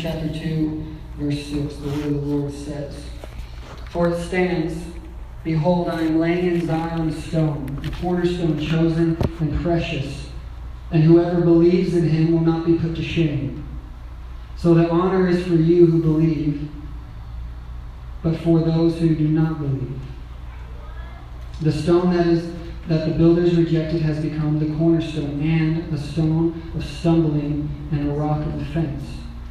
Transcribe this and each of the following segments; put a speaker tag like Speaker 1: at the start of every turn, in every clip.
Speaker 1: chapter 2, verse 6, the word of the Lord says, For it stands, Behold, I am laying in Zion stone, a cornerstone chosen and precious, and whoever believes in him will not be put to shame. So the honor is for you who believe, but for those who do not believe. The stone that is that the builders rejected has become the cornerstone and a stone of stumbling and a rock of offense.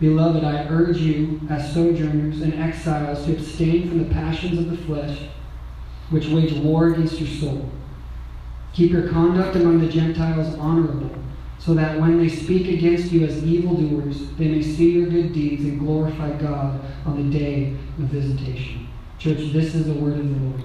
Speaker 1: Beloved, I urge you, as sojourners and exiles, to abstain from the passions of the flesh, which wage war against your soul. Keep your conduct among the Gentiles honorable, so that when they speak against you as evildoers, they may see your good deeds and glorify God on the day of visitation. Church, this is the word of the Lord.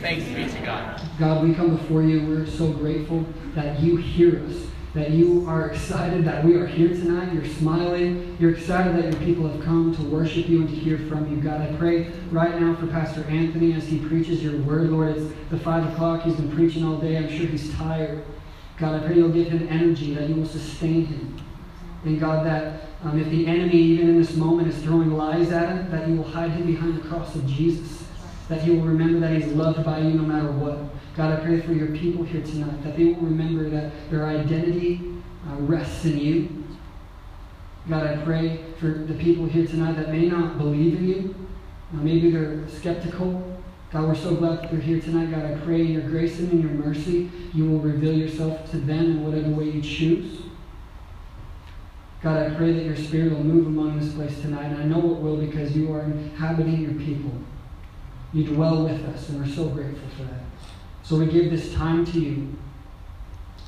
Speaker 2: Thanks be to God.
Speaker 1: God, we come before you. We're so grateful that you hear us, that you are excited that we are here tonight. You're smiling. You're excited that your people have come to worship you and to hear from you. God, I pray right now for Pastor Anthony as he preaches your word. Lord, it's the five o'clock. He's been preaching all day. I'm sure he's tired. God, I pray you'll give him energy, that you will sustain him. And God, that um, if the enemy, even in this moment, is throwing lies at him, that you will hide him behind the cross of Jesus that he will remember that he's loved by you no matter what. God, I pray for your people here tonight, that they will remember that their identity uh, rests in you. God, I pray for the people here tonight that may not believe in you. Uh, maybe they're skeptical. God, we're so glad that they're here tonight. God, I pray in your grace and in your mercy, you will reveal yourself to them in whatever way you choose. God, I pray that your spirit will move among this place tonight. And I know it will because you are inhabiting your people. You dwell with us, and we're so grateful for that. So we give this time to you.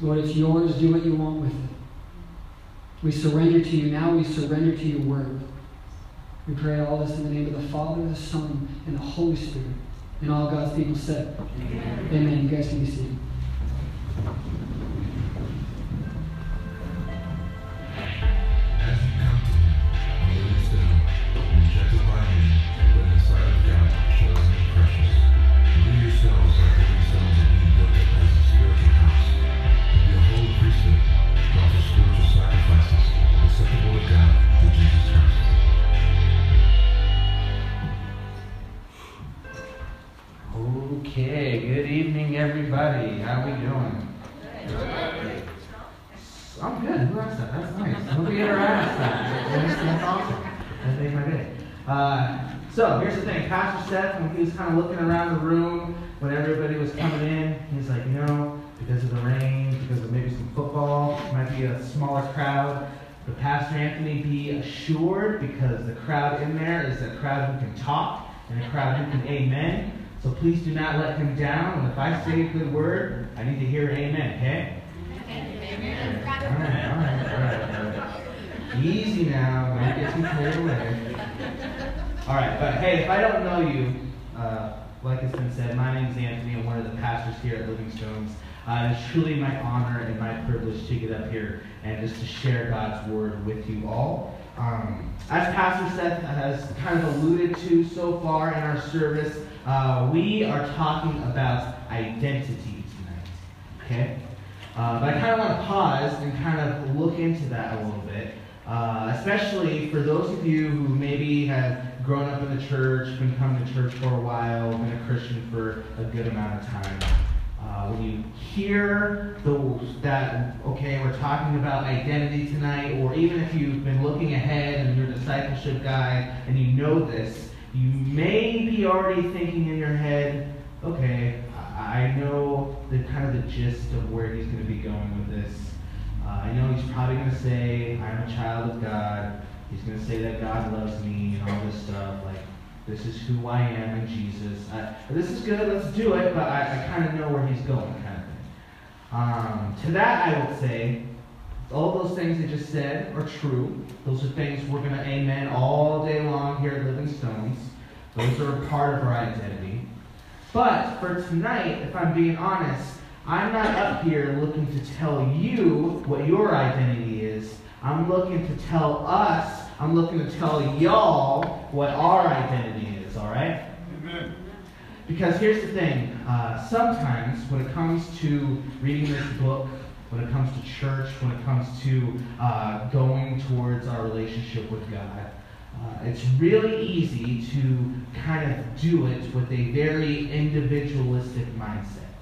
Speaker 1: Lord, it's yours. Do what you want with it. We surrender to you now. We surrender to your word. We pray all this in the name of the Father, the Son, and the Holy Spirit. And all God's people said, Amen. Amen. You guys can be seated.
Speaker 3: Was kind of looking around the room when everybody was coming in, he's like, you know, because of the rain, because of maybe some football, might be a smaller crowd. But Pastor Anthony, be assured, because the crowd in there is a crowd who can talk and a crowd who can amen. So please do not let him down. And if I say a good word, I need to hear amen, okay? Amen. All right, all right, all right, all right. Easy now. Don't get too carried away. All right, but hey, if I don't know you, uh, like it's been said, my name is Anthony. I'm one of the pastors here at Living Stones. Uh, it's truly my honor and my privilege to get up here and just to share God's word with you all. Um, as Pastor Seth has kind of alluded to so far in our service, uh, we are talking about identity tonight. Okay? Uh, but I kind of want to pause and kind of look into that a little bit, uh, especially for those of you who maybe have grown up in the church, been coming to church for a while, been a Christian for a good amount of time. Uh, when you hear those that, okay, we're talking about identity tonight, or even if you've been looking ahead and you're a discipleship guy and you know this, you may be already thinking in your head, okay, I know the kind of the gist of where he's going to be going with this. Uh, I know he's probably going to say, I'm a child of God. He's going to say that God loves me and all this stuff. Like, this is who I am in Jesus. I, this is good, let's do it, but I, I kind of know where he's going, kind of thing. Um, to that, I would say, all those things I just said are true. Those are things we're going to amen all day long here at Living Stones. Those are a part of our identity. But for tonight, if I'm being honest, I'm not up here looking to tell you what your identity is. I'm looking to tell us, I'm looking to tell y'all what our identity is, all right? Amen. Because here's the thing uh, sometimes when it comes to reading this book, when it comes to church, when it comes to uh, going towards our relationship with God, uh, it's really easy to kind of do it with a very individualistic mindset.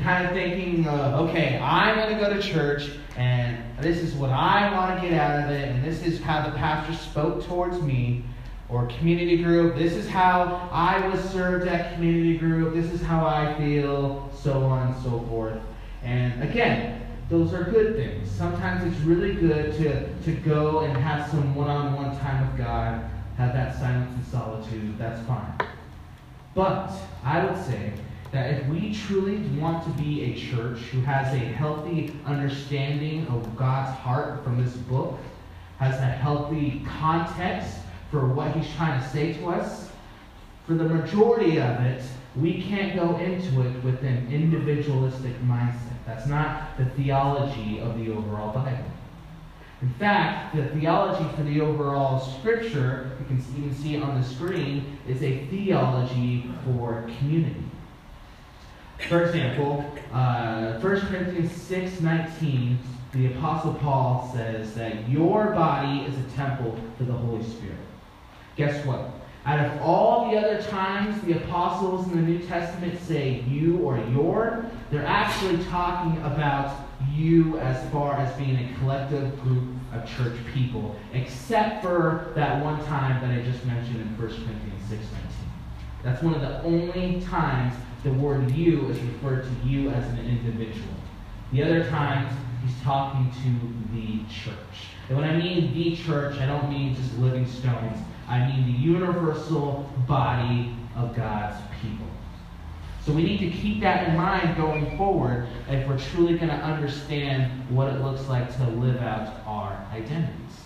Speaker 3: Kind of thinking of, okay, I'm going to go to church, and this is what I want to get out of it, and this is how the pastor spoke towards me, or community group, this is how I was served at community group, this is how I feel, so on and so forth. And again, those are good things. Sometimes it's really good to, to go and have some one on one time with God, have that silence and solitude. That's fine. But I would say that if we truly want to be a church who has a healthy understanding of God's heart from this book, has a healthy context for what he's trying to say to us, for the majority of it, we can't go into it with an individualistic mindset. That's not the theology of the overall Bible. In fact, the theology for the overall scripture, you can even see it on the screen, is a theology for community. For example, uh, 1 Corinthians 6 19, the Apostle Paul says that your body is a temple to the Holy Spirit. Guess what? Out of all the other times the apostles in the New Testament say you or your, they're actually talking about you as far as being a collective group of church people, except for that one time that I just mentioned in 1 Corinthians 6 19. That's one of the only times the word you is referred to you as an individual. The other times, he's talking to the church. And when I mean the church, I don't mean just living stones. I mean the universal body of God's people. So we need to keep that in mind going forward if we're truly going to understand what it looks like to live out our identities.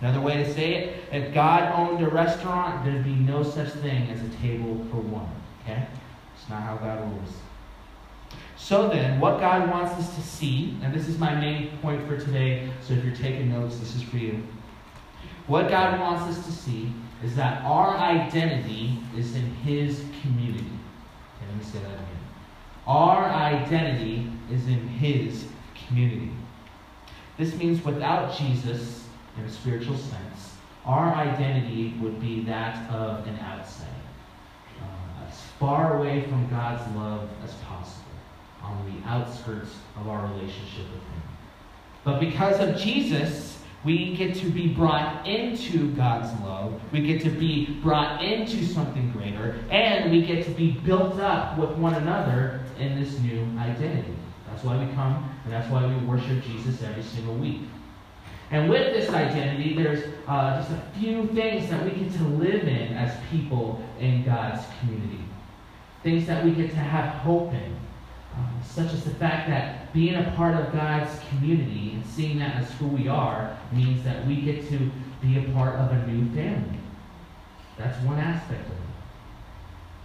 Speaker 3: Another way to say it, if God owned a restaurant, there'd be no such thing as a table for one. Okay? Not how God rules. So then, what God wants us to see, and this is my main point for today, so if you're taking notes, this is for you. What God wants us to see is that our identity is in His community. Okay, let me say that again. Our identity is in His community. This means without Jesus, in a spiritual sense, our identity would be that of an outsider, far away from God's love as possible, on the outskirts of our relationship with Him. But because of Jesus, we get to be brought into God's love. We get to be brought into something greater. And we get to be built up with one another in this new identity. That's why we come, and that's why we worship Jesus every single week. And with this identity, there's uh, just a few things that we get to live in as people in God's community. Things that we get to have hope in. Um, such as the fact that being a part of God's community and seeing that as who we are means that we get to be a part of a new family. That's one aspect of it.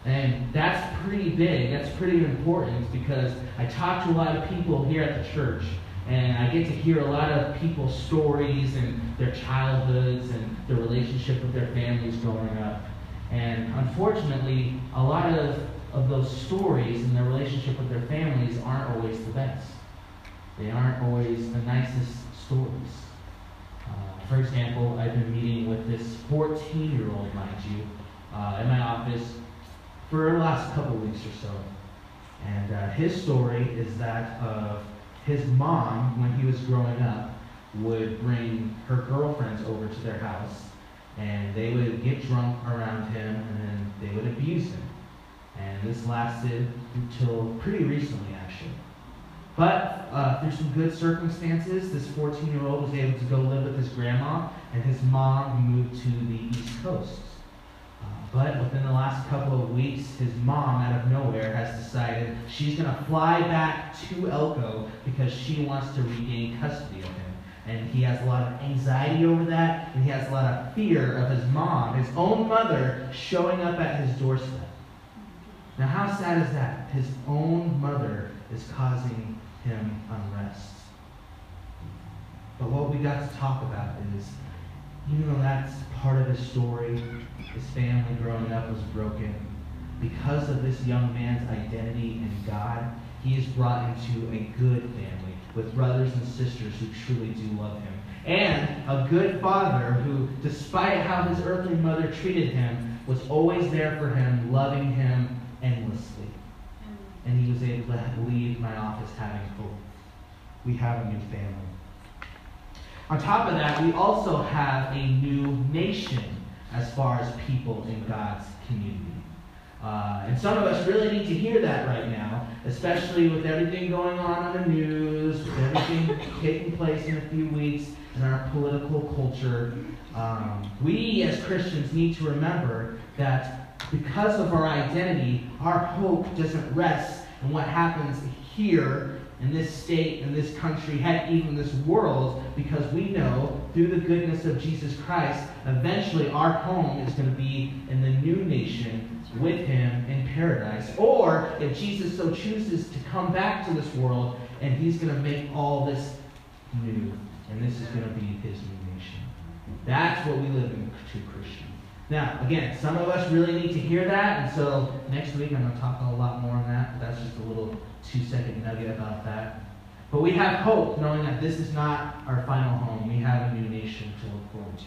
Speaker 3: And that's pretty big, that's pretty important because I talk to a lot of people here at the church and I get to hear a lot of people's stories and their childhoods and their relationship with their families growing up. And unfortunately, a lot of of those stories and their relationship with their families aren't always the best. They aren't always the nicest stories. Uh, for example, I've been meeting with this 14 year old, mind you, uh, in my office for the last couple weeks or so. And uh, his story is that of his mom, when he was growing up, would bring her girlfriends over to their house and they would get drunk around him and then they would abuse him. This lasted until pretty recently, actually. But uh, through some good circumstances, this 14 year old was able to go live with his grandma, and his mom moved to the East Coast. Uh, But within the last couple of weeks, his mom, out of nowhere, has decided she's going to fly back to Elko because she wants to regain custody of him. And he has a lot of anxiety over that, and he has a lot of fear of his mom, his own mother, showing up at his doorstep. Now, how sad is that? His own mother is causing him unrest. But what we got to talk about is, even though that's part of his story, his family growing up was broken. Because of this young man's identity in God, he is brought into a good family with brothers and sisters who truly do love him. And a good father who, despite how his earthly mother treated him, was always there for him, loving him endlessly. And he was able to leave my office having hope. We have a new family. On top of that, we also have a new nation as far as people in God's community. Uh, and some of us really need to hear that right now, especially with everything going on on the news, with everything taking place in a few weeks in our political culture. Um, we as Christians need to remember that because of our identity, our hope doesn't rest in what happens here in this state, in this country, heck, even this world, because we know through the goodness of Jesus Christ, eventually our home is going to be in the new nation with Him in paradise. Or if Jesus so chooses to come back to this world and He's going to make all this new, and this is going to be His new nation. That's what we live in, true Christian. Now, again, some of us really need to hear that, and so next week I'm going to talk a lot more on that, but that's just a little two second nugget about that. But we have hope knowing that this is not our final home. We have a new nation to look forward to.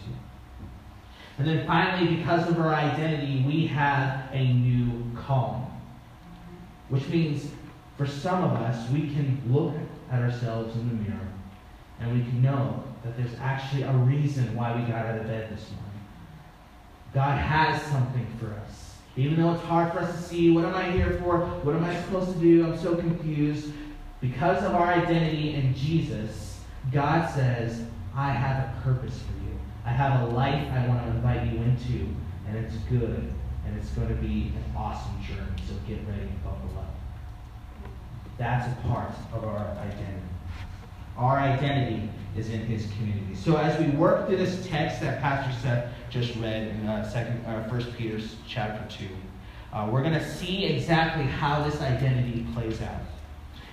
Speaker 3: And then finally, because of our identity, we have a new calling. Which means for some of us, we can look at ourselves in the mirror and we can know that there's actually a reason why we got out of bed this morning. God has something for us. Even though it's hard for us to see, what am I here for? What am I supposed to do? I'm so confused. Because of our identity in Jesus, God says, I have a purpose for you. I have a life I want to invite you into, and it's good, and it's going to be an awesome journey. So get ready and buckle up. That's a part of our identity. Our identity is in His community. So as we work through this text that Pastor Seth just read in uh, Second, uh, First Peter's chapter two, uh, we're going to see exactly how this identity plays out.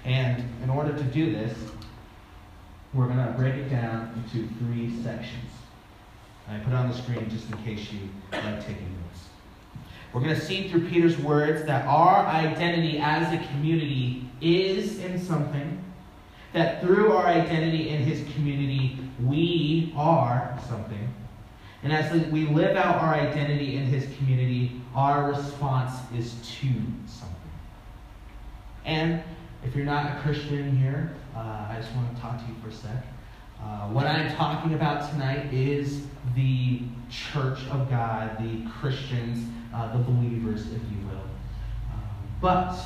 Speaker 3: And in order to do this, we're going to break it down into three sections. I put it on the screen just in case you like taking notes. We're going to see through Peter's words that our identity as a community is in something, that through our identity in his community, we are something. And as we live out our identity in his community, our response is to something. And if you're not a Christian here, uh, I just want to talk to you for a sec. Uh, what I'm talking about tonight is the church of God, the Christians, uh, the believers, if you will. Um, but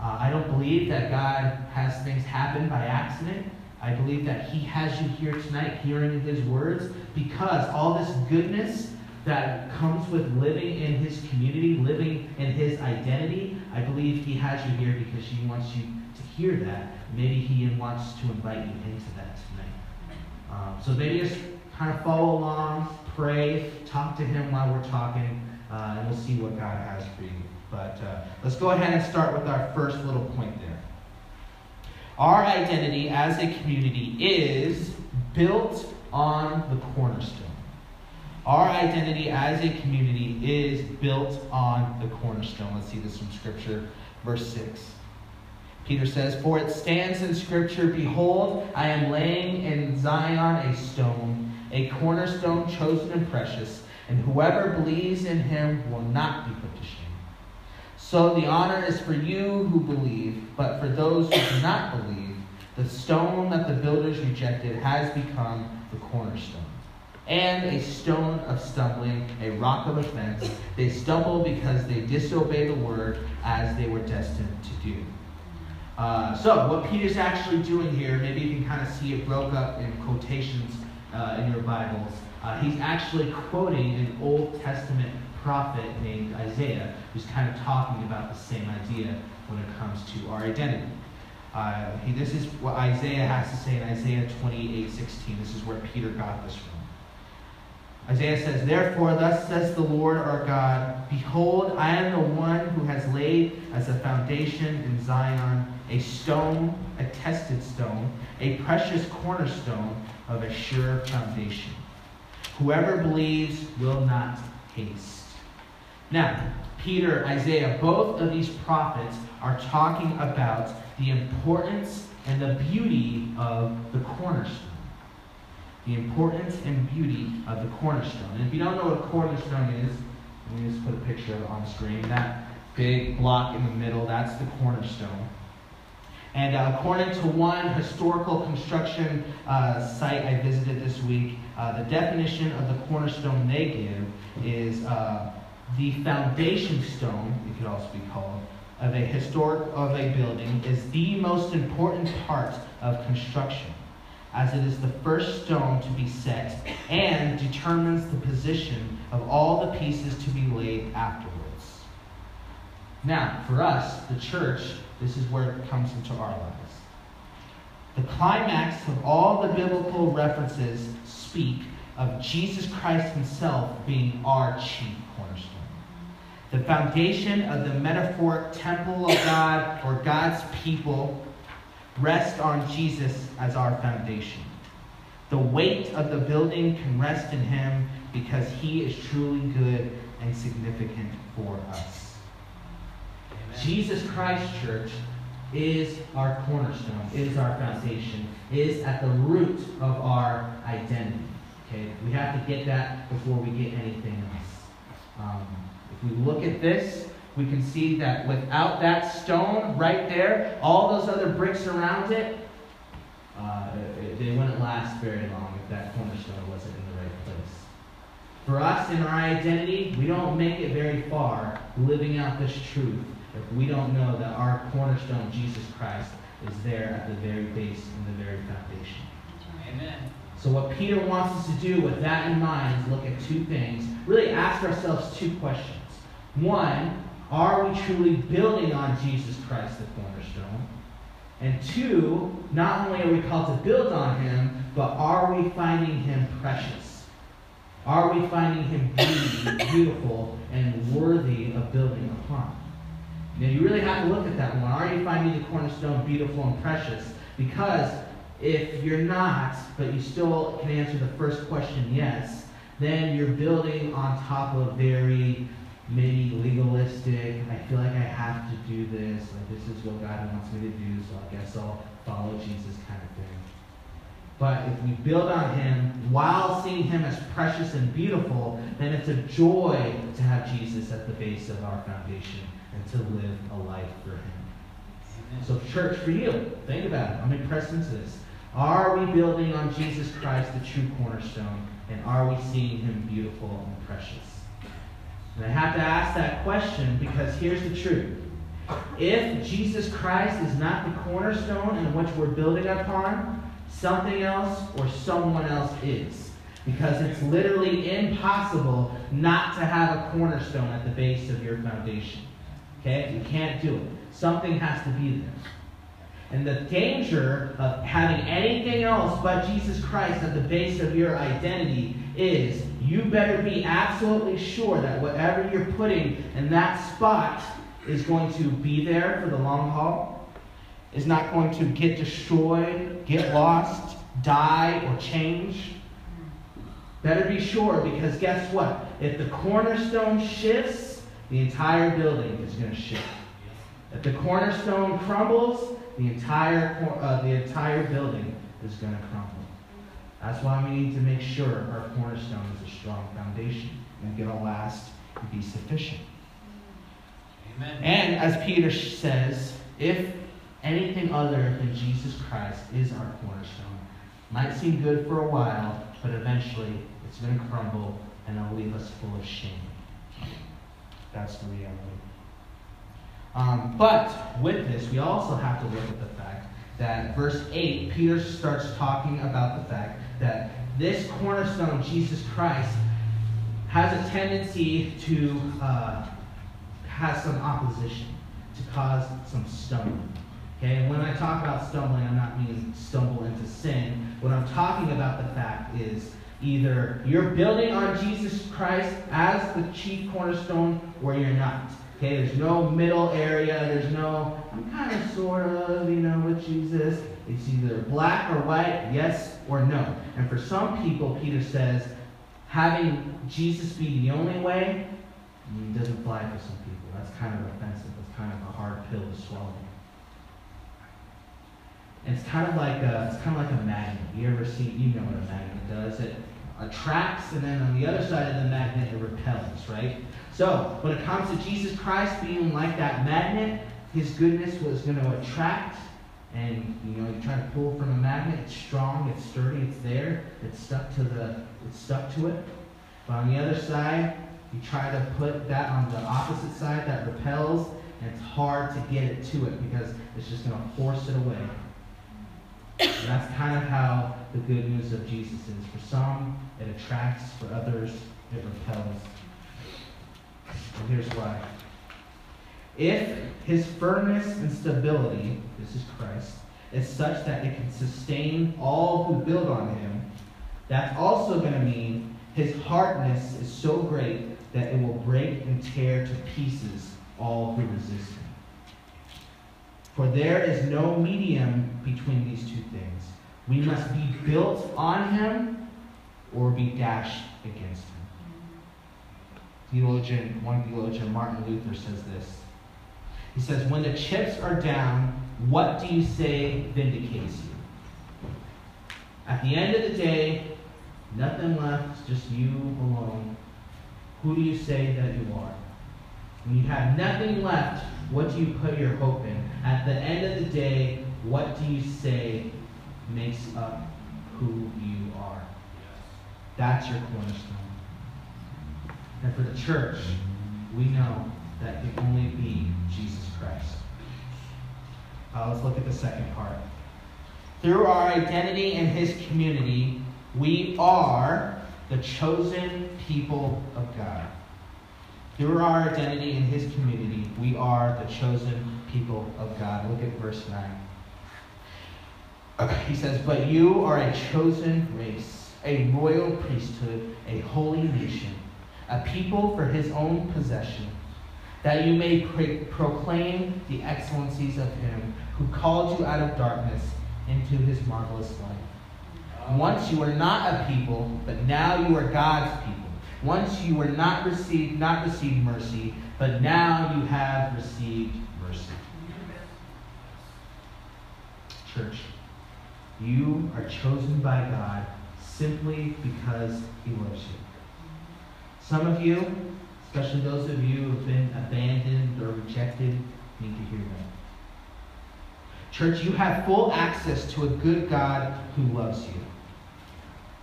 Speaker 3: uh, I don't believe that God has things happen by accident. I believe that He has you here tonight hearing His words because all this goodness that comes with living in His community, living in His identity, I believe He has you here because He wants you to hear that. Maybe He wants to invite you into that tonight. Um, so maybe just kind of follow along, pray, talk to Him while we're talking, uh, and we'll see what God has for you. But uh, let's go ahead and start with our first little point there. Our identity as a community is built on the cornerstone. Our identity as a community is built on the cornerstone. Let's see this from Scripture, verse 6. Peter says, For it stands in Scripture, Behold, I am laying in Zion a stone, a cornerstone chosen and precious, and whoever believes in him will not be put to shame. So the honor is for you who believe, but for those who do not believe, the stone that the builders rejected has become the cornerstone. And a stone of stumbling, a rock of offense. They stumble because they disobey the word as they were destined to do. Uh, so, what Peter's actually doing here, maybe you can kind of see it broke up in quotations uh, in your Bibles. Uh, he's actually quoting an Old Testament prophet named Isaiah who's kind of talking about the same idea when it comes to our identity. Uh, he, this is what Isaiah has to say in Isaiah 28 16. This is where Peter got this from. Isaiah says, Therefore, thus says the Lord our God Behold, I am the one who has laid as a foundation in Zion a stone, a tested stone, a precious cornerstone of a sure foundation. Whoever believes will not haste. Now, Peter, Isaiah, both of these prophets are talking about the importance and the beauty of the cornerstone. The importance and beauty of the cornerstone. And if you don't know what a cornerstone is, let me just put a picture on the screen. That big block in the middle, that's the cornerstone. And uh, according to one historical construction uh, site I visited this week, uh, the definition of the cornerstone they give is uh, the foundation stone, it could also be called, of a historic of a building is the most important part of construction, as it is the first stone to be set and determines the position of all the pieces to be laid afterwards. Now, for us, the church, this is where it comes into our lives. The climax of all the biblical references speak of Jesus Christ himself being our chief. The foundation of the metaphoric temple of God or God's people rests on Jesus as our foundation. The weight of the building can rest in him because he is truly good and significant for us. Amen. Jesus Christ, church, is our cornerstone, is our foundation, is at the root of our identity. Okay, we have to get that before we get anything else. Um, if we look at this, we can see that without that stone right there, all those other bricks around it, uh, they wouldn't last very long if that cornerstone wasn't in the right place. For us in our identity, we don't make it very far living out this truth if we don't know that our cornerstone, Jesus Christ, is there at the very base and the very foundation.
Speaker 2: Amen.
Speaker 3: So, what Peter wants us to do with that in mind is look at two things. Really ask ourselves two questions. One, are we truly building on Jesus Christ, the cornerstone? And two, not only are we called to build on him, but are we finding him precious? Are we finding him beautiful and worthy of building upon? Now, you really have to look at that one. Are you finding the cornerstone beautiful and precious? Because if you're not, but you still can answer the first question yes, then you're building on top of very maybe legalistic, I feel like I have to do this, like this is what God wants me to do, so I guess I'll follow Jesus kind of thing. But if we build on Him while seeing Him as precious and beautiful, then it's a joy to have Jesus at the base of our foundation and to live a life for Him. So, church, for you, think about it. I'm impressed into this. Are we building on Jesus Christ, the true cornerstone, and are we seeing Him beautiful and precious? And I have to ask that question because here's the truth. If Jesus Christ is not the cornerstone in which we're building upon, something else or someone else is. Because it's literally impossible not to have a cornerstone at the base of your foundation. Okay? You can't do it. Something has to be there. And the danger of having anything else but Jesus Christ at the base of your identity is you better be absolutely sure that whatever you're putting in that spot is going to be there for the long haul, is not going to get destroyed, get lost, die, or change. Better be sure because guess what? If the cornerstone shifts, the entire building is going to shift. If the cornerstone crumbles, the entire, uh, the entire building is going to crumble. That's why we need to make sure our cornerstone is a strong foundation and going to last and be sufficient. Amen. And as Peter says, if anything other than Jesus Christ is our cornerstone, might seem good for a while, but eventually it's going to crumble and it'll leave us full of shame. That's the reality. Um, but with this, we also have to look at the fact that verse 8, Peter starts talking about the fact that this cornerstone, Jesus Christ, has a tendency to uh, have some opposition, to cause some stumbling. Okay, and when I talk about stumbling, I'm not meaning stumble into sin. What I'm talking about the fact is either you're building on Jesus Christ as the chief cornerstone or you're not. Okay, there's no middle area, there's no, I'm kind of sort of, you know, with Jesus. It's either black or white, yes or no. And for some people, Peter says, having Jesus be the only way doesn't fly for some people. That's kind of offensive. That's kind of a hard pill to swallow. And it's kind of like a, it's kind of like a magnet. You ever see? You know what a magnet does? It attracts, and then on the other side of the magnet, it repels. Right? So when it comes to Jesus Christ being like that magnet, His goodness was going to attract. And you know, you try to pull from a magnet. It's strong. It's sturdy. It's there. It's stuck to the. It's stuck to it. But on the other side, you try to put that on the opposite side that repels, and it's hard to get it to it because it's just going to force it away. And that's kind of how the good news of Jesus is. For some, it attracts. For others, it repels. And here's why. If his firmness and stability, this is Christ, is such that it can sustain all who build on him, that's also going to mean his hardness is so great that it will break and tear to pieces all who resist him. For there is no medium between these two things. We must be built on him or be dashed against him. Theologian, one theologian, Martin Luther, says this. He says, When the chips are down, what do you say vindicates you? At the end of the day, nothing left, just you alone. Who do you say that you are? When you have nothing left, what do you put your hope in? At the end of the day, what do you say makes up who you are? That's your cornerstone. And for the church, we know that can only be Jesus Christ. Uh, let's look at the second part. Through our identity in his community, we are the chosen people of God. Through our identity in his community, we are the chosen people of God. Look at verse 9. He says, But you are a chosen race, a royal priesthood, a holy nation, a people for his own possession, that you may pre- proclaim the excellencies of him who called you out of darkness into his marvelous light. Once you were not a people, but now you are God's people. Once you were not received, not received mercy, but now you have received mercy. Church, you are chosen by God simply because He loves you. Some of you, especially those of you who have been abandoned or rejected, need to hear that. Church, you have full access to a good God who loves you.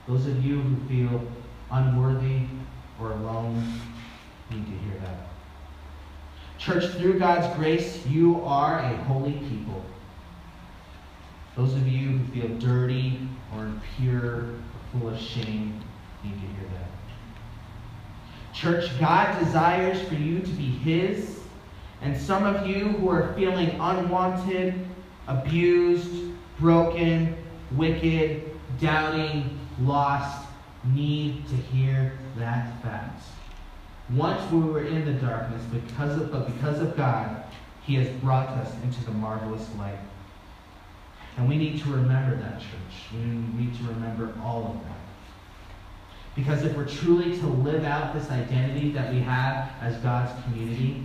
Speaker 3: Those of you who feel unworthy alone need to hear that. Church, through God's grace, you are a holy people. Those of you who feel dirty or impure or full of shame need to hear that. Church, God desires for you to be His, and some of you who are feeling unwanted, abused, broken, wicked, doubting, lost, need to hear that fact. Once we were in the darkness, because of, but because of God, He has brought us into the marvelous light. And we need to remember that, church. We need to remember all of that. Because if we're truly to live out this identity that we have as God's community,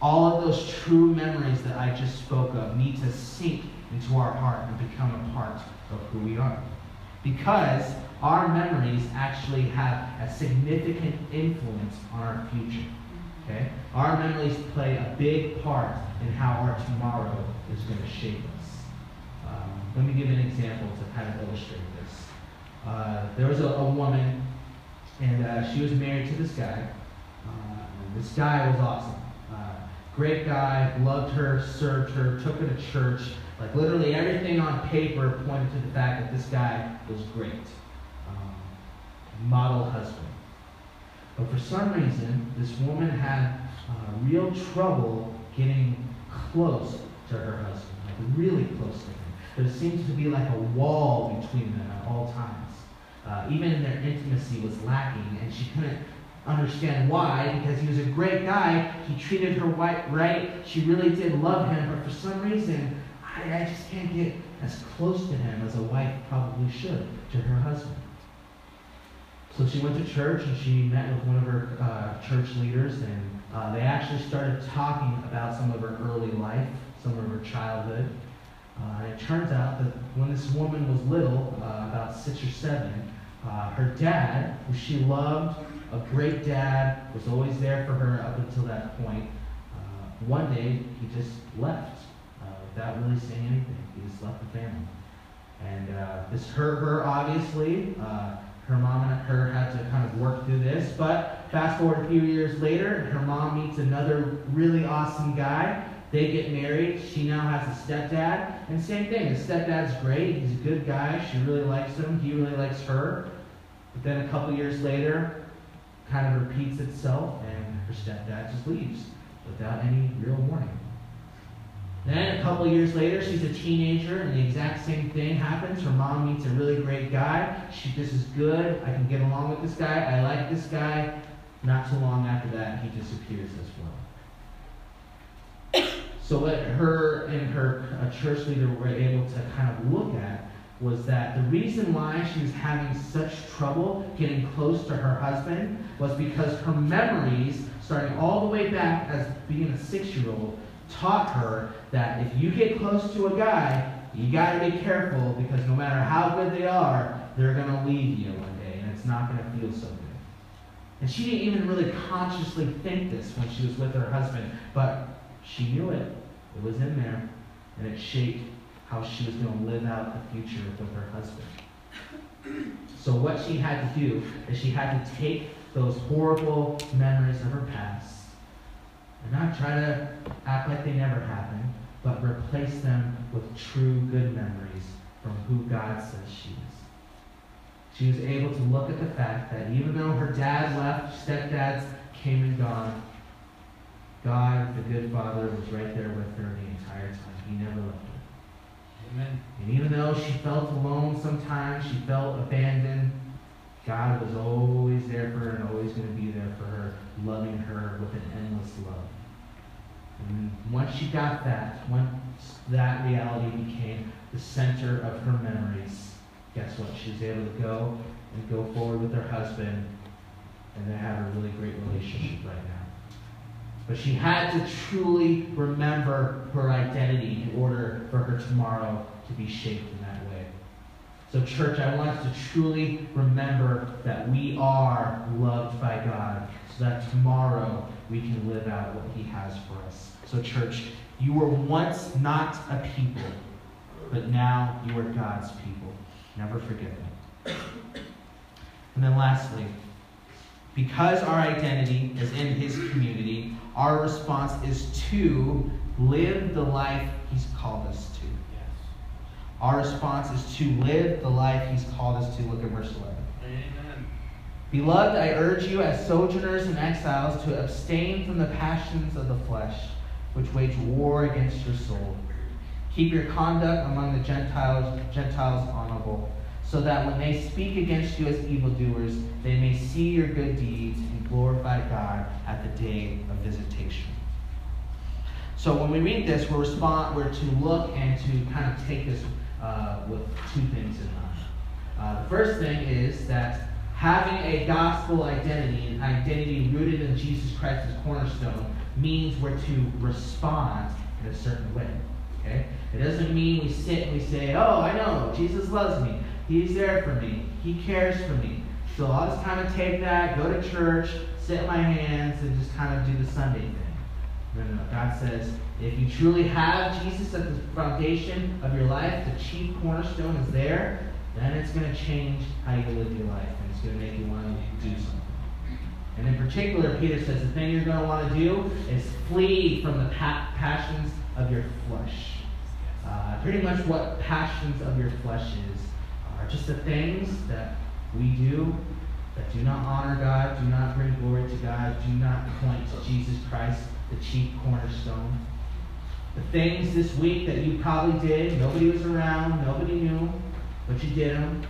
Speaker 3: all of those true memories that I just spoke of need to sink into our heart and become a part of who we are. Because our memories actually have a significant influence on our future. Okay? Our memories play a big part in how our tomorrow is going to shape us. Um, let me give an example to kind of illustrate this. Uh, there was a, a woman, and uh, she was married to this guy. Uh, this guy was awesome. Uh, great guy, loved her, served her, took her to church. Like literally everything on paper pointed to the fact that this guy was great model husband. But for some reason, this woman had uh, real trouble getting close to her husband, like really close to him. There seemed to be like a wall between them at all times. Uh, even their intimacy was lacking, and she couldn't understand why, because he was a great guy. He treated her right. She really did love him, but for some reason, I, I just can't get as close to him as a wife probably should to her husband. So she went to church and she met with one of her uh, church leaders, and uh, they actually started talking about some of her early life, some of her childhood. Uh, and it turns out that when this woman was little, uh, about six or seven, uh, her dad, who she loved, a great dad, was always there for her up until that point. Uh, one day, he just left without really saying anything. He just left the family. And this hurt her, obviously. Her mom and her had to kind of work through this. But fast forward a few years later, her mom meets another really awesome guy. They get married. She now has a stepdad. And same thing, the stepdad's great. He's a good guy. She really likes him. He really likes her. But then a couple years later, kind of repeats itself, and her stepdad just leaves without any real warning. Then a couple years later, she's a teenager, and the exact same thing happens. Her mom meets a really great guy. She, this is good. I can get along with this guy. I like this guy. Not too long after that, he disappears as well. So what her and her uh, church leader were able to kind of look at was that the reason why she was having such trouble getting close to her husband was because her memories, starting all the way back as being a six year old, taught her that if you get close to a guy, you got to be careful because no matter how good they are, they're going to leave you one day and it's not going to feel so good. And she didn't even really consciously think this when she was with her husband, but she knew it. It was in there and it shaped how she was going to live out the future with her husband. So, what she had to do is she had to take those horrible memories of her past and not try to act like they never happened, but replace them with true good memories from who God says she is. She was able to look at the fact that even though her dad left, stepdads came and gone, God, the good Father, was right there with her the entire time. He never left her. Amen. And even though she felt alone sometimes, she felt abandoned, God was always there for her and always going to be there for her, loving her with an endless love. And once she got that, once that reality became the center of her memories, guess what? She was able to go and go forward with her husband, and they have a really great relationship right now. But she had to truly remember her identity in order for her tomorrow to be shaped in that way. So, church, I want us to truly remember that we are loved by God so that tomorrow we can live out what He has for us. So, church, you were once not a people, but now you are God's people. Never forget that. And then, lastly, because our identity is in His community, our response is to live the life He's called us to. Yes. Our response is to live the life He's called us to. Look at verse 11. Beloved, I urge you as sojourners and exiles to abstain from the passions of the flesh, which wage war against your soul. Keep your conduct among the Gentiles, Gentiles honorable, so that when they speak against you as evildoers, they may see your good deeds and glorify God at the day of visitation. So when we read this, we're, respond, we're to look and to kind of take this uh, with two things in mind. Uh, the first thing is that having a gospel identity, an identity rooted in Jesus Christ as cornerstone, means we're to respond in a certain way. Okay? It doesn't mean we sit and we say, oh, I know, Jesus loves me. He's there for me. He cares for me. So I'll just kind of take that, go to church, sit in my hands, and just kind of do the Sunday thing. No, no, God says, if you truly have Jesus at the foundation of your life, the chief cornerstone is there, then it's going to change how you live your life, and it's going to make you want to do something. And in particular, Peter says the thing you're going to want to do is flee from the pa- passions of your flesh. Uh, pretty much what passions of your flesh is are just the things that we do that do not honor God, do not bring glory to God, do not point to Jesus Christ, the chief cornerstone. The things this week that you probably did, nobody was around, nobody knew, but you did them.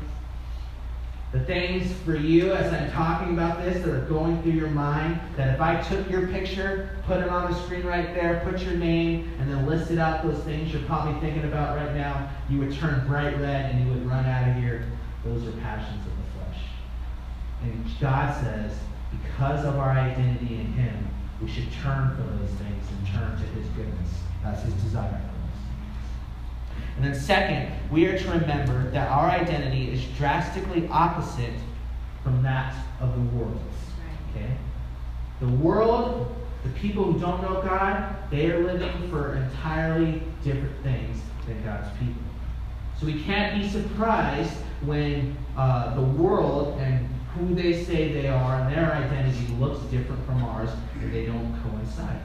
Speaker 3: The things for you as I'm talking about this that are going through your mind, that if I took your picture, put it on the screen right there, put your name, and then listed out those things you're probably thinking about right now, you would turn bright red and you would run out of here. Those are passions of the flesh. And God says, because of our identity in Him, we should turn from those things and turn to His goodness. That's His desire. And then, second, we are to remember that our identity is drastically opposite from that of the world's. Okay? The world, the people who don't know God, they are living for entirely different things than God's people. So we can't be surprised when uh, the world and who they say they are and their identity looks different from ours and they don't coincide.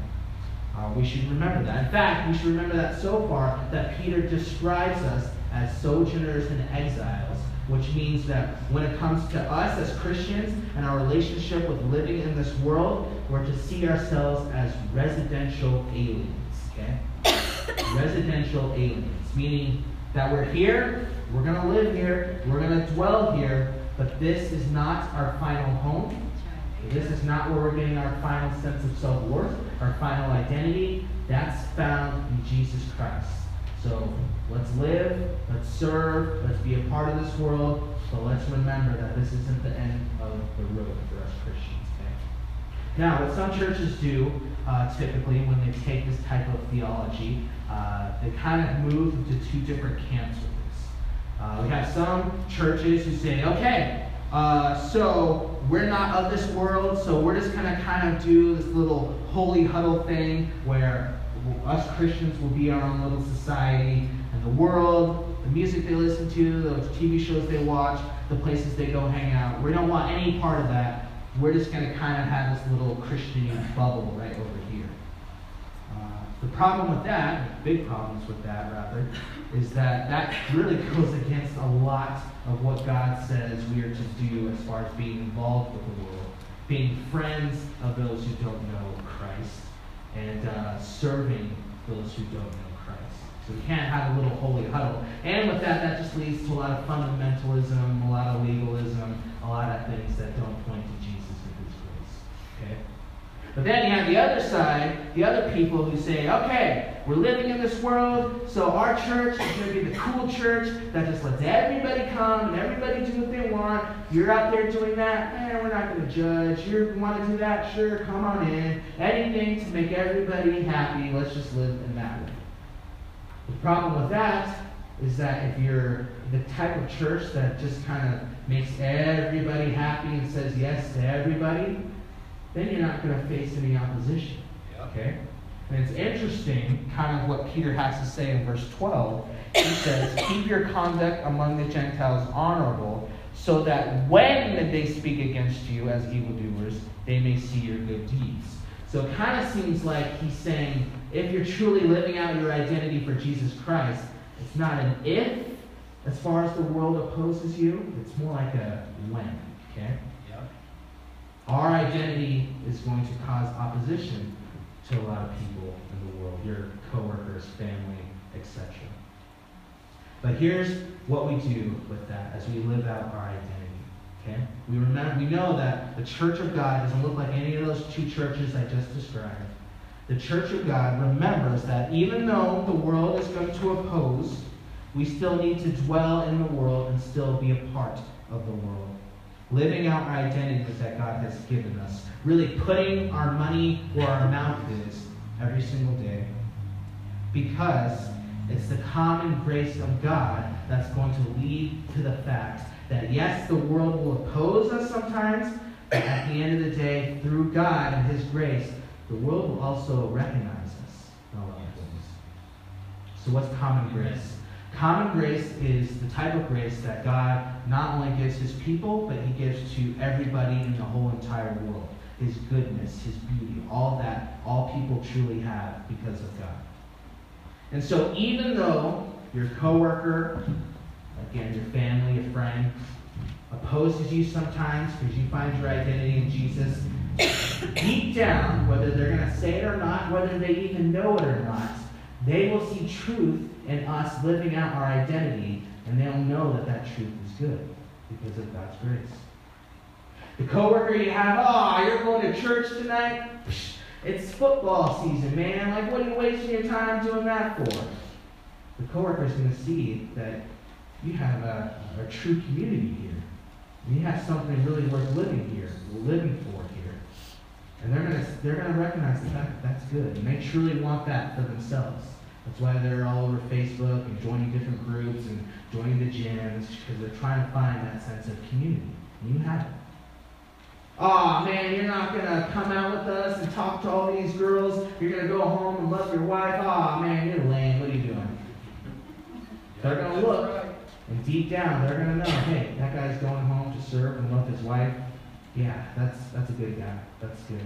Speaker 3: Uh, we should remember that. In fact, we should remember that so far that Peter describes us as sojourners and exiles, which means that when it comes to us as Christians and our relationship with living in this world, we're to see ourselves as residential aliens. Okay? residential aliens, meaning that we're here, we're going to live here, we're going to dwell here, but this is not our final home. This is not where we're getting our final sense of self worth, our final identity. That's found in Jesus Christ. So let's live, let's serve, let's be a part of this world, but let's remember that this isn't the end of the road for us Christians. Okay? Now, what some churches do uh, typically when they take this type of theology, uh, they kind of move into two different camps with this. Uh, we have some churches who say, okay, uh, so we're not of this world, so we're just going to kind of do this little holy huddle thing where us Christians will be our own little society, and the world, the music they listen to, the TV shows they watch, the places they go hang out, we don't want any part of that. We're just going to kind of have this little Christian bubble right over here. Uh, the problem with that, big problems with that rather, is that that really goes against a lot of what God says we are to do as far as being involved with the world, being friends of those who don't know Christ, and uh, serving those who don't know Christ. So we can't have a little holy huddle. And with that, that just leads to a lot of fundamentalism, a lot of legalism, a lot of things that don't point to Jesus and His grace. Okay? But then you have the other side, the other people who say, okay, we're living in this world, so our church is going to be the cool church that just lets everybody come and everybody do what they want. You're out there doing that, eh, we're not going to judge. You want to do that? Sure, come on in. Anything to make everybody happy, let's just live in that way. The problem with that is that if you're the type of church that just kind of makes everybody happy and says yes to everybody, then you're not going to face any opposition. Okay? And it's interesting, kind of what Peter has to say in verse 12. He says, Keep your conduct among the Gentiles honorable, so that when they speak against you as evildoers, they may see your good deeds. So it kind of seems like he's saying, if you're truly living out your identity for Jesus Christ, it's not an if as far as the world opposes you, it's more like a when. Okay? Our identity is going to cause opposition to a lot of people in the world, your coworkers, family, etc. But here's what we do with that as we live out our identity. Okay? We remember we know that the church of God doesn't look like any of those two churches I just described. The church of God remembers that even though the world is going to oppose, we still need to dwell in the world and still be a part of the world living out our identities that God has given us, really putting our money where our mouth is every single day, because it's the common grace of God that's going to lead to the fact that yes, the world will oppose us sometimes, but at the end of the day, through God and His grace, the world will also recognize us. So, what's common grace? Common grace is the type of grace that God not only gives his people, but he gives to everybody in the whole entire world. His goodness, his beauty, all that, all people truly have because of God. And so even though your coworker, again, your family, your friend, opposes you sometimes because you find your identity in Jesus, deep down, whether they're going to say it or not, whether they even know it or not, they will see truth in us living out our identity, and they'll know that that truth is good because of God's grace. The coworker you have, oh, you're going to church tonight? It's football season, man. Like, what are you wasting your time doing that for? The coworker is going to see that you have a, a true community here. You have something really worth living here, living for here. And they're going to they're going to recognize that that's good. And they truly want that for themselves. That's why they're all over Facebook and joining different groups and joining the gyms because they're trying to find that sense of community. And you have it. Oh man, you're not gonna come out with us and talk to all these girls. You're gonna go home and love your wife. Oh man, you're lame. What are you doing? They're gonna look, and deep down, they're gonna know, hey, that guy's going home to serve and love his wife. Yeah, that's that's a good guy. That's good.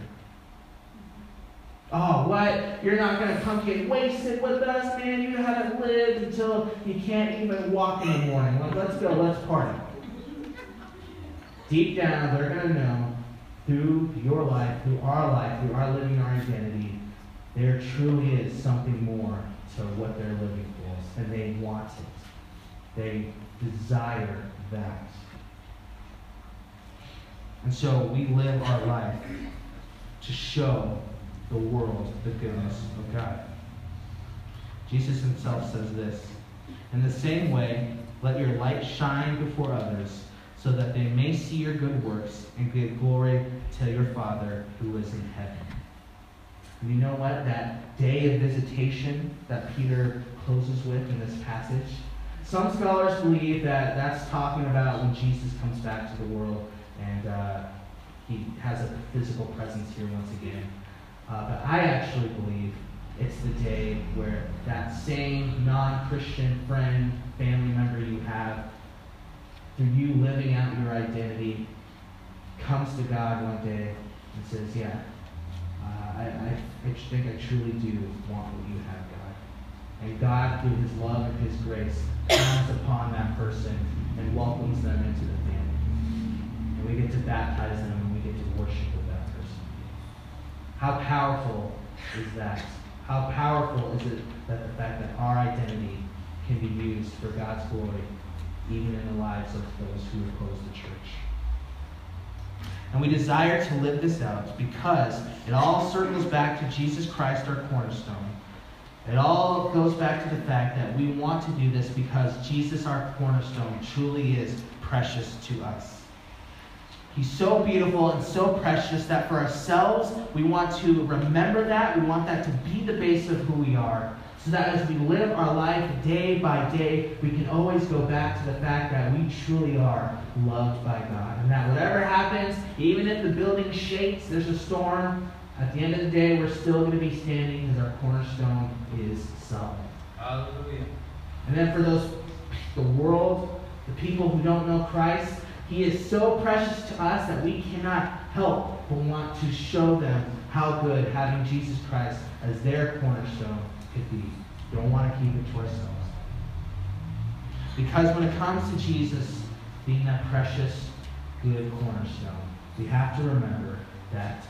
Speaker 3: Oh, what? You're not going to come get wasted with us, man? You haven't lived until you can't even walk in the morning. Like, let's go, let's party. Deep down, they're going to know through your life, through our life, through our living our identity, there truly is something more to what they're living for, and they want it. They desire that. And so we live our life to show the world the goodness of God. Jesus himself says this In the same way, let your light shine before others, so that they may see your good works and give glory to your Father who is in heaven. And you know what? That day of visitation that Peter closes with in this passage, some scholars believe that that's talking about when Jesus comes back to the world and uh, he has a physical presence here once again. Uh, but I actually believe it's the day where that same non Christian friend, family member you have, through you living out your identity, comes to God one day and says, Yeah, uh, I, I, think I truly do want what you have, God. And God, through his love and his grace, comes upon that person and welcomes them into the family. And we get to baptize them and we get to worship how powerful is that? How powerful is it that the fact that our identity can be used for God's glory, even in the lives of those who oppose the church? And we desire to live this out because it all circles back to Jesus Christ, our cornerstone. It all goes back to the fact that we want to do this because Jesus, our cornerstone, truly is precious to us. He's so beautiful and so precious that for ourselves, we want to remember that. We want that to be the base of who we are. So that as we live our life day by day, we can always go back to the fact that we truly are loved by God. And that whatever happens, even if the building shakes, there's a storm, at the end of the day, we're still going to be standing because our cornerstone is solid.
Speaker 2: Hallelujah.
Speaker 3: And then for those, the world, the people who don't know Christ, he is so precious to us that we cannot help but want to show them how good having Jesus Christ as their cornerstone could be. Don't want to keep it to ourselves. Because when it comes to Jesus being that precious, good cornerstone, we have to remember that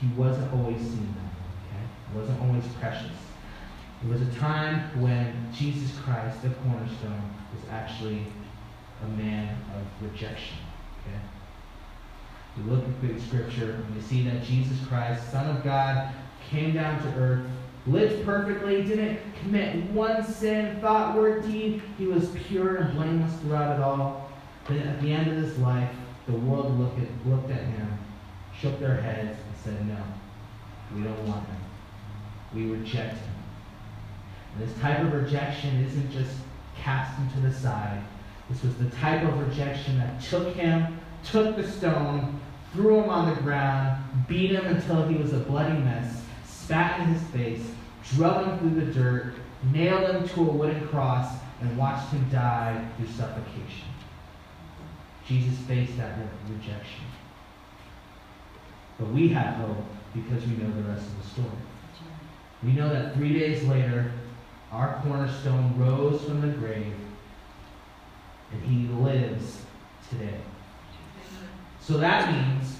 Speaker 3: he wasn't always seen that way. Okay? He wasn't always precious. There was a time when Jesus Christ, the cornerstone, was actually a man of rejection. Okay? We look at the scripture and we see that Jesus Christ, Son of God, came down to earth, lived perfectly, didn't commit one sin, thought, word, deed. He was pure and blameless throughout it all. But at the end of his life, the world looked at, looked at him, shook their heads, and said, No, we don't want him. We reject him. And this type of rejection isn't just cast him to the side, this was the type of rejection that took him, took the stone, threw him on the ground, beat him until he was a bloody mess, spat in his face, drug him through the dirt, nailed him to a wooden cross, and watched him die through suffocation. Jesus faced that rejection. But we have hope because we know the rest of the story. We know that three days later, our cornerstone rose from the grave and he lives today. So that means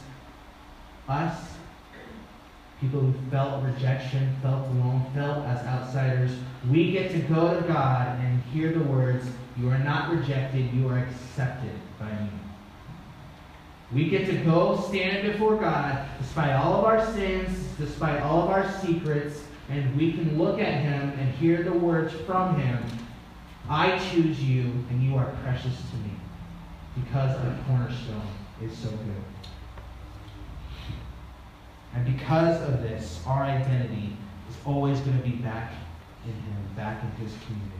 Speaker 3: us, people who felt rejection, felt alone, felt as outsiders, we get to go to God and hear the words, You are not rejected, you are accepted by me. We get to go stand before God despite all of our sins, despite all of our secrets, and we can look at Him and hear the words from Him I choose you, and you are precious to me because the cornerstone is so good. And because of this, our identity is always going to be back in Him, back in His community.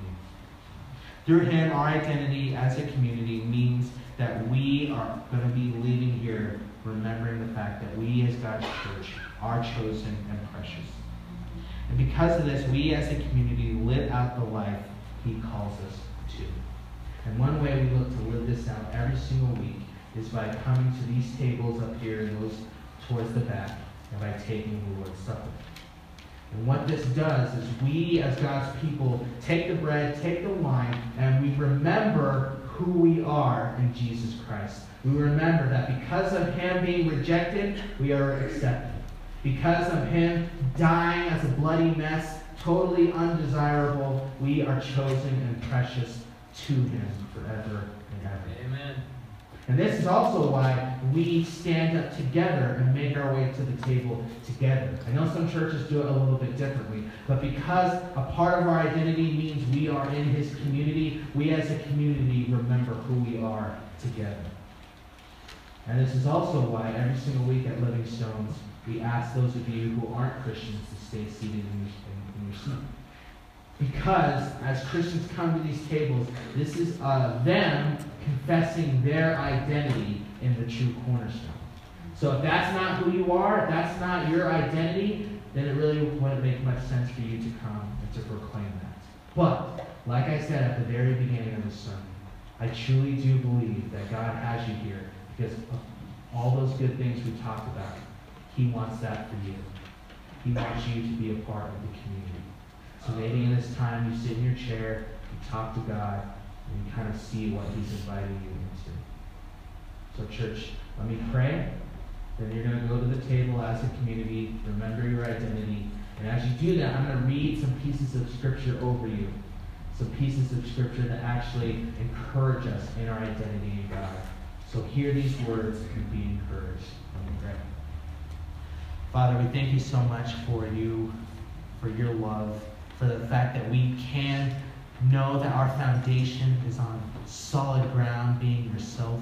Speaker 3: Through Him, our identity as a community means that we are going to be leaving here remembering the fact that we, as God's church, are chosen and precious. And because of this, we as a community live out the life He calls us to. And one way we look to live this out every single week is by coming to these tables up here and those towards the back and by taking the Lord's Supper. And what this does is we, as God's people, take the bread, take the wine, and we remember who we are in Jesus Christ. We remember that because of Him being rejected, we are accepted. Because of Him dying as a bloody mess, totally undesirable, we are chosen and precious to Him forever and ever.
Speaker 2: Amen.
Speaker 3: And this is also why we stand up together and make our way to the table together. I know some churches do it a little bit differently, but because a part of our identity means we are in His community, we as a community remember who we are together. And this is also why every single week at Living Stones, we ask those of you who aren't Christians to stay seated in your, Because as Christians come to these tables, this is uh, them confessing their identity in the true cornerstone. So if that's not who you are, if that's not your identity, then it really wouldn't make much sense for you to come and to proclaim that. But, like I said at the very beginning of the sermon, I truly do believe that God has you here because of all those good things we talked about. He wants that for you. He wants you to be a part of the community. So maybe in this time you sit in your chair, you talk to God, and you kind of see what He's inviting you into. So, church, let me pray. Then you're going to go to the table as a community, remember your identity. And as you do that, I'm going to read some pieces of Scripture over you. Some pieces of Scripture that actually encourage us in our identity in God. So hear these words and be encouraged. Let me pray. Father, we thank you so much for you, for your love, for the fact that we can know that our foundation is on solid ground, being yourself.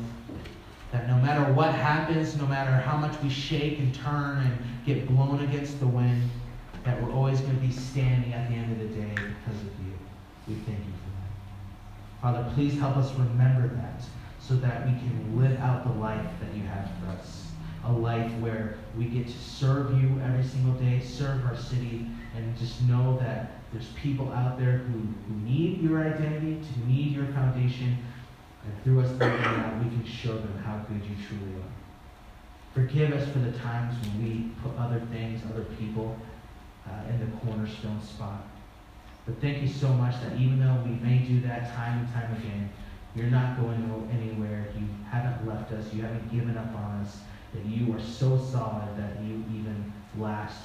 Speaker 3: That no matter what happens, no matter how much we shake and turn and get blown against the wind, that we're always going to be standing at the end of the day because of you. We thank you for that. Father, please help us remember that so that we can live out the life that you have for us. A life where we get to serve you every single day, serve our city, and just know that there's people out there who, who need your identity, to need your foundation, and through us living out, we can show them how good you truly are. Forgive us for the times when we put other things, other people uh, in the cornerstone spot. But thank you so much that even though we may do that time and time again, you're not going anywhere. You haven't left us. You haven't given up on us. That you are so solid that you even last